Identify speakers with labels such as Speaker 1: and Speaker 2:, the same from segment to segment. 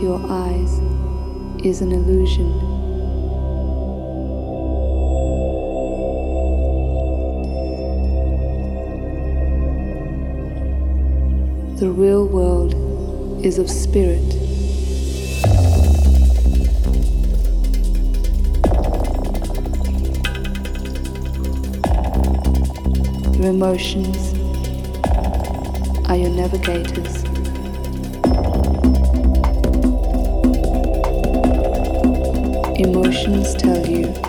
Speaker 1: your eyes is an illusion. The real world is of spirit. Your emotions are your navigators. Emotions tell you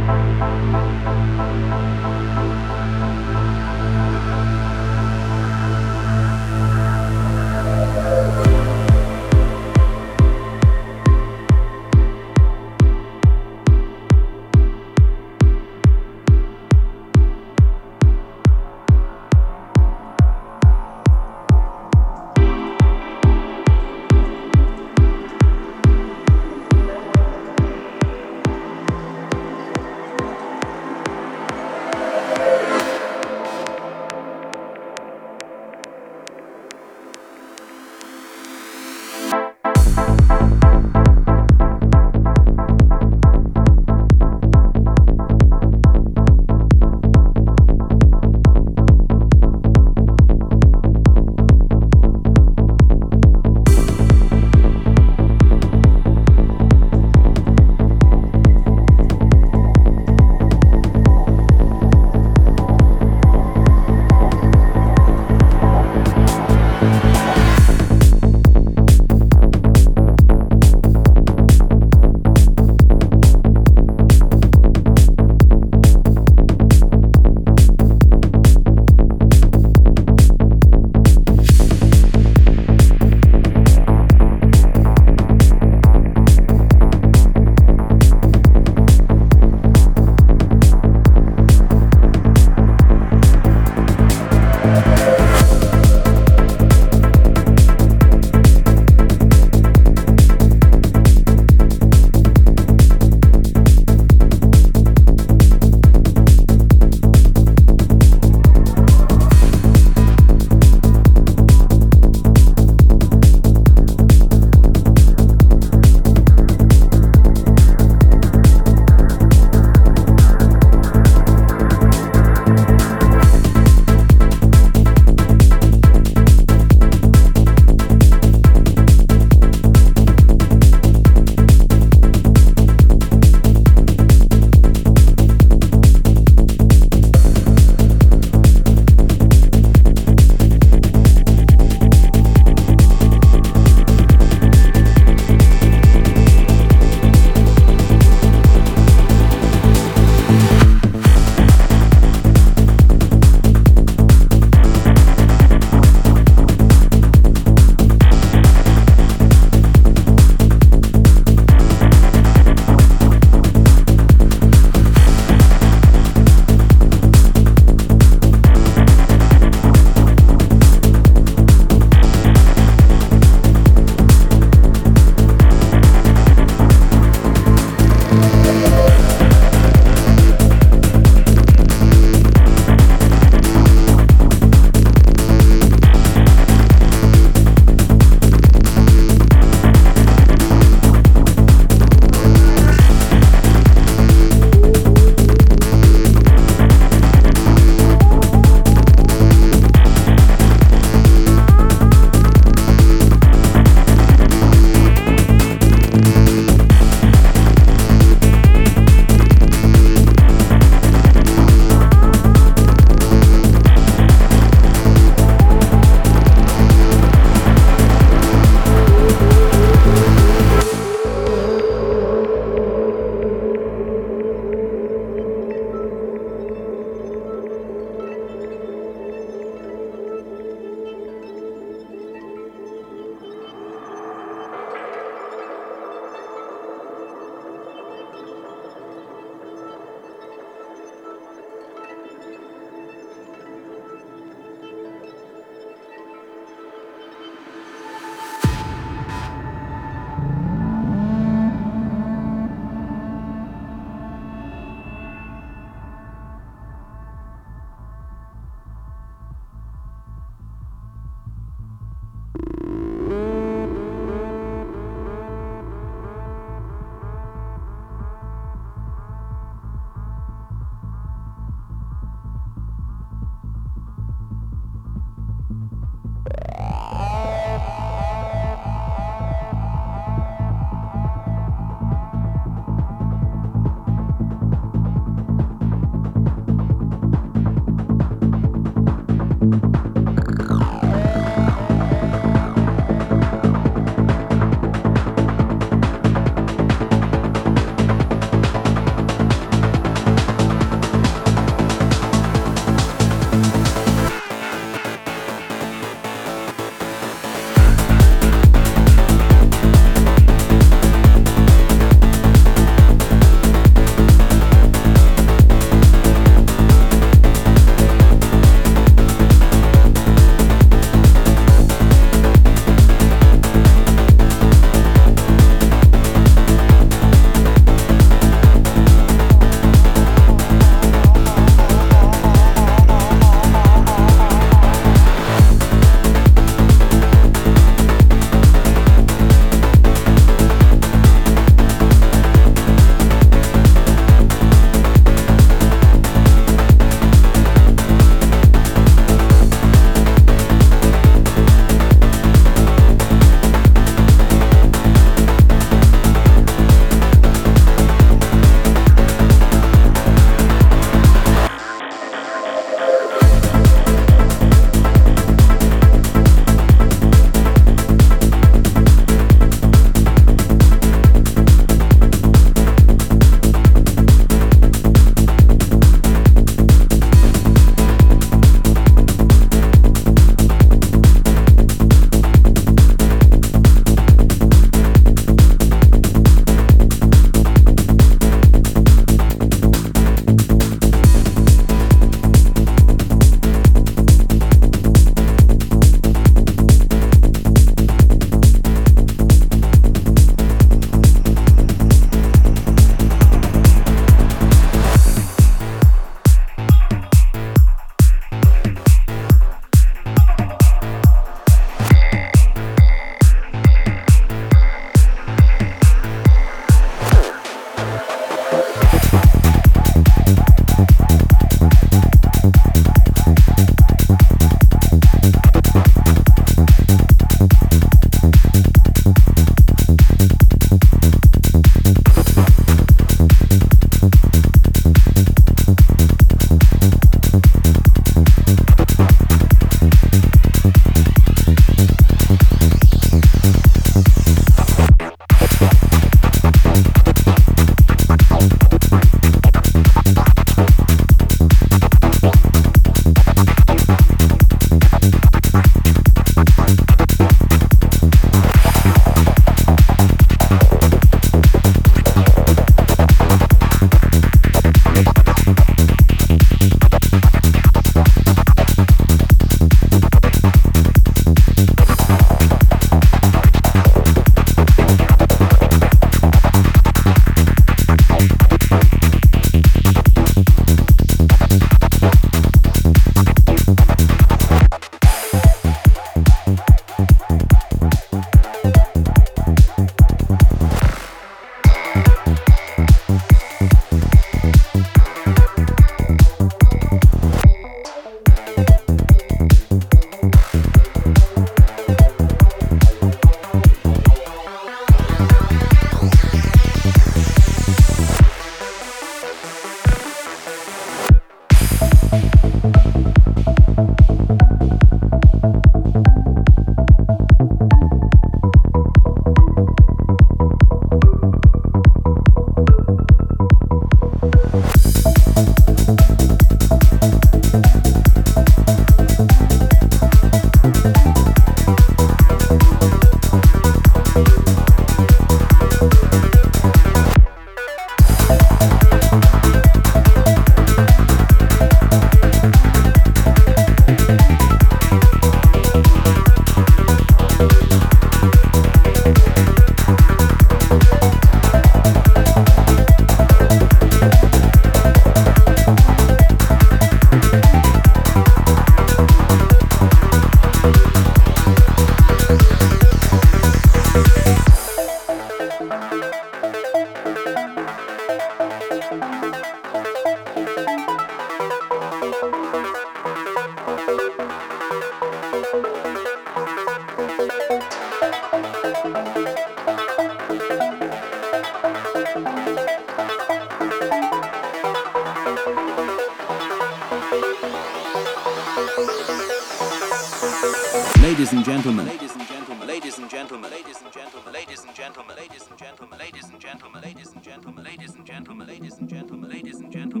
Speaker 1: Ladies and gentlemen. Ladies and gentlemen. Ladies and gentlemen. Ladies and gentlemen. Ladies and gentlemen. Ladies and gentlemen. Ladies and gentlemen. Ladies and gentlemen. Ladies and gentlemen. Ladies and gentlemen. Ladies and gentlemen.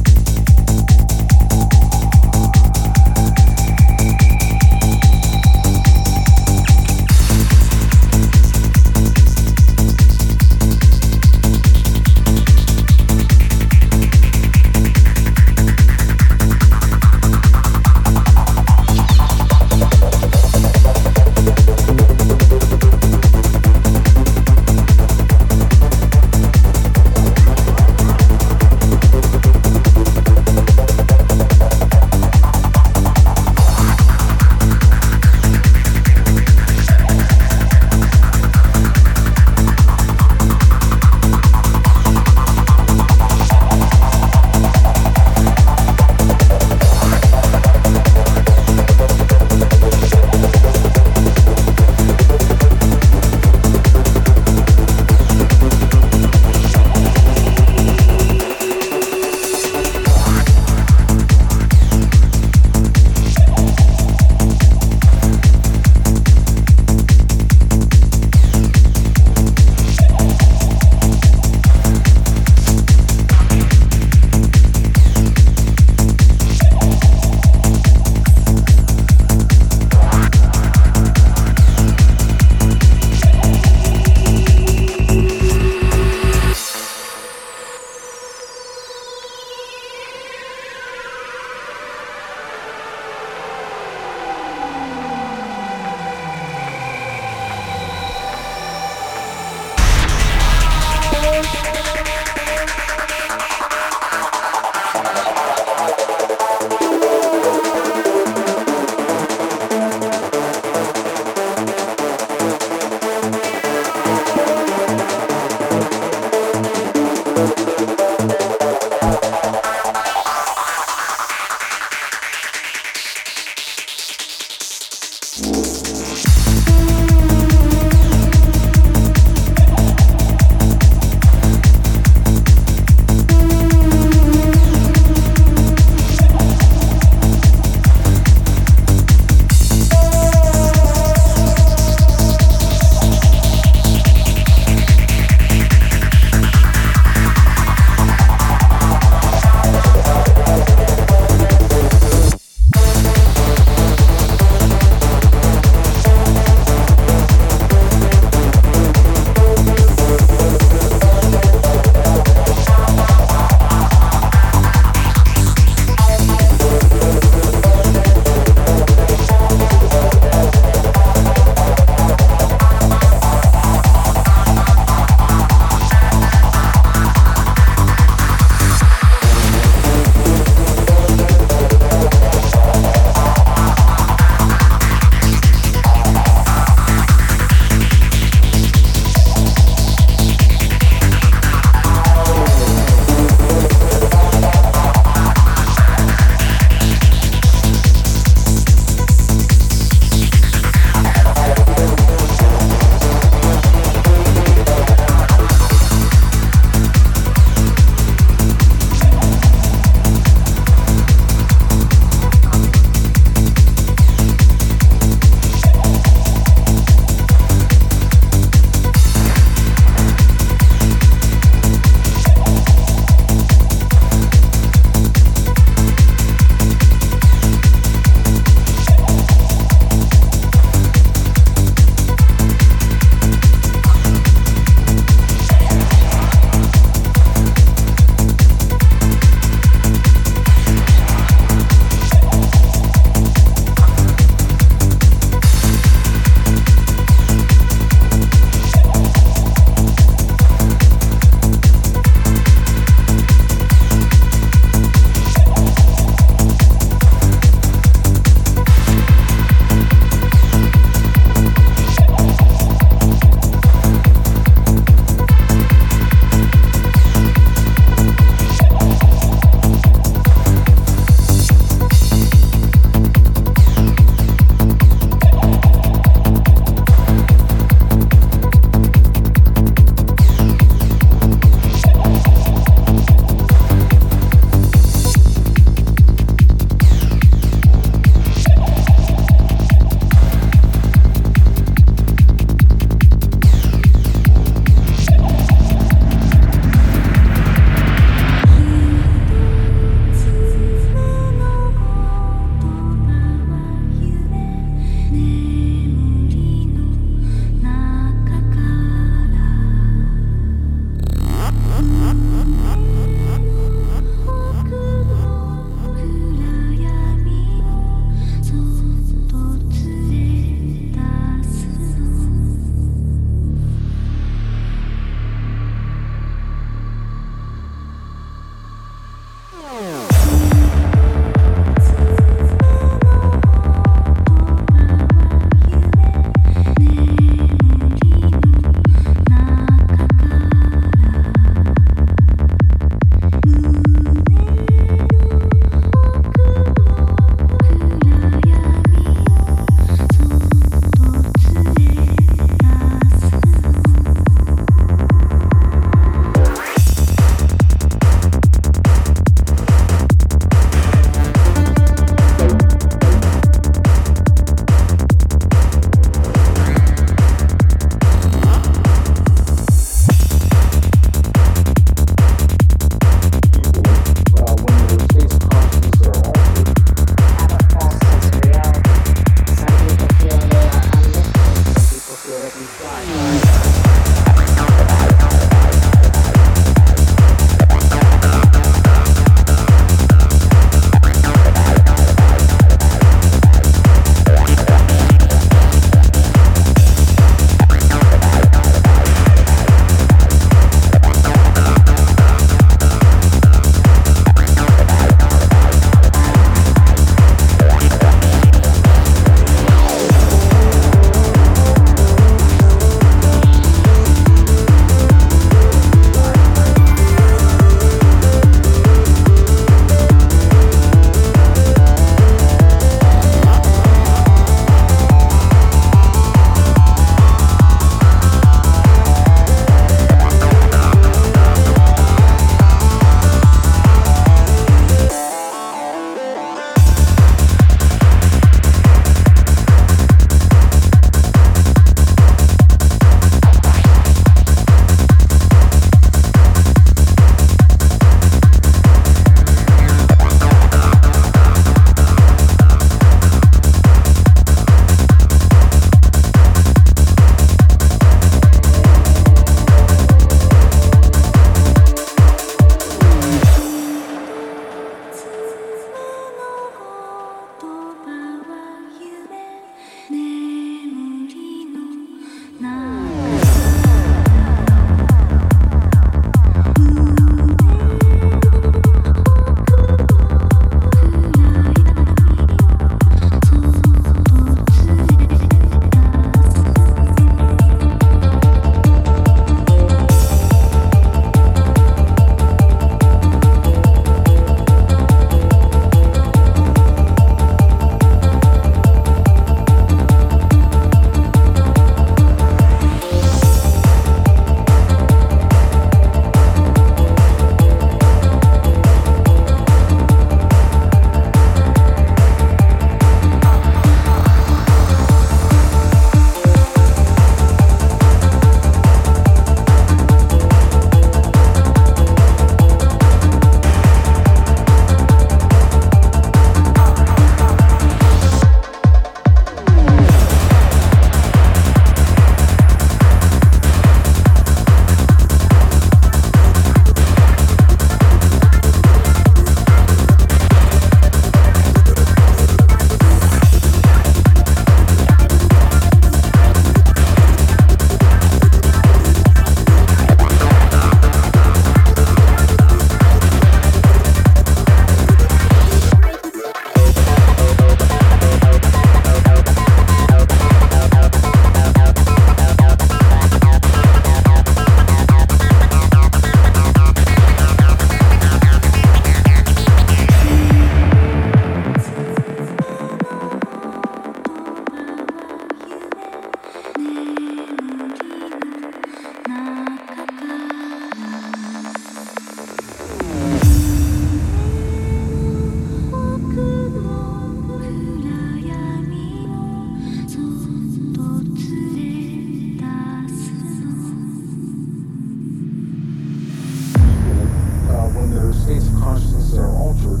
Speaker 2: states of consciousness are altered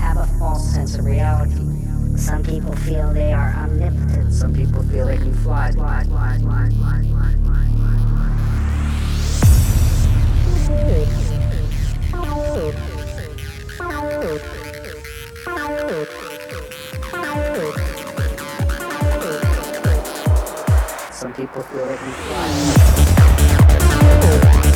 Speaker 2: have a false sense of reality. Some people feel they are omnipotent. Some people feel they can fly, fly, fly, fly, fly, fly, fly. Some people feel they can fly.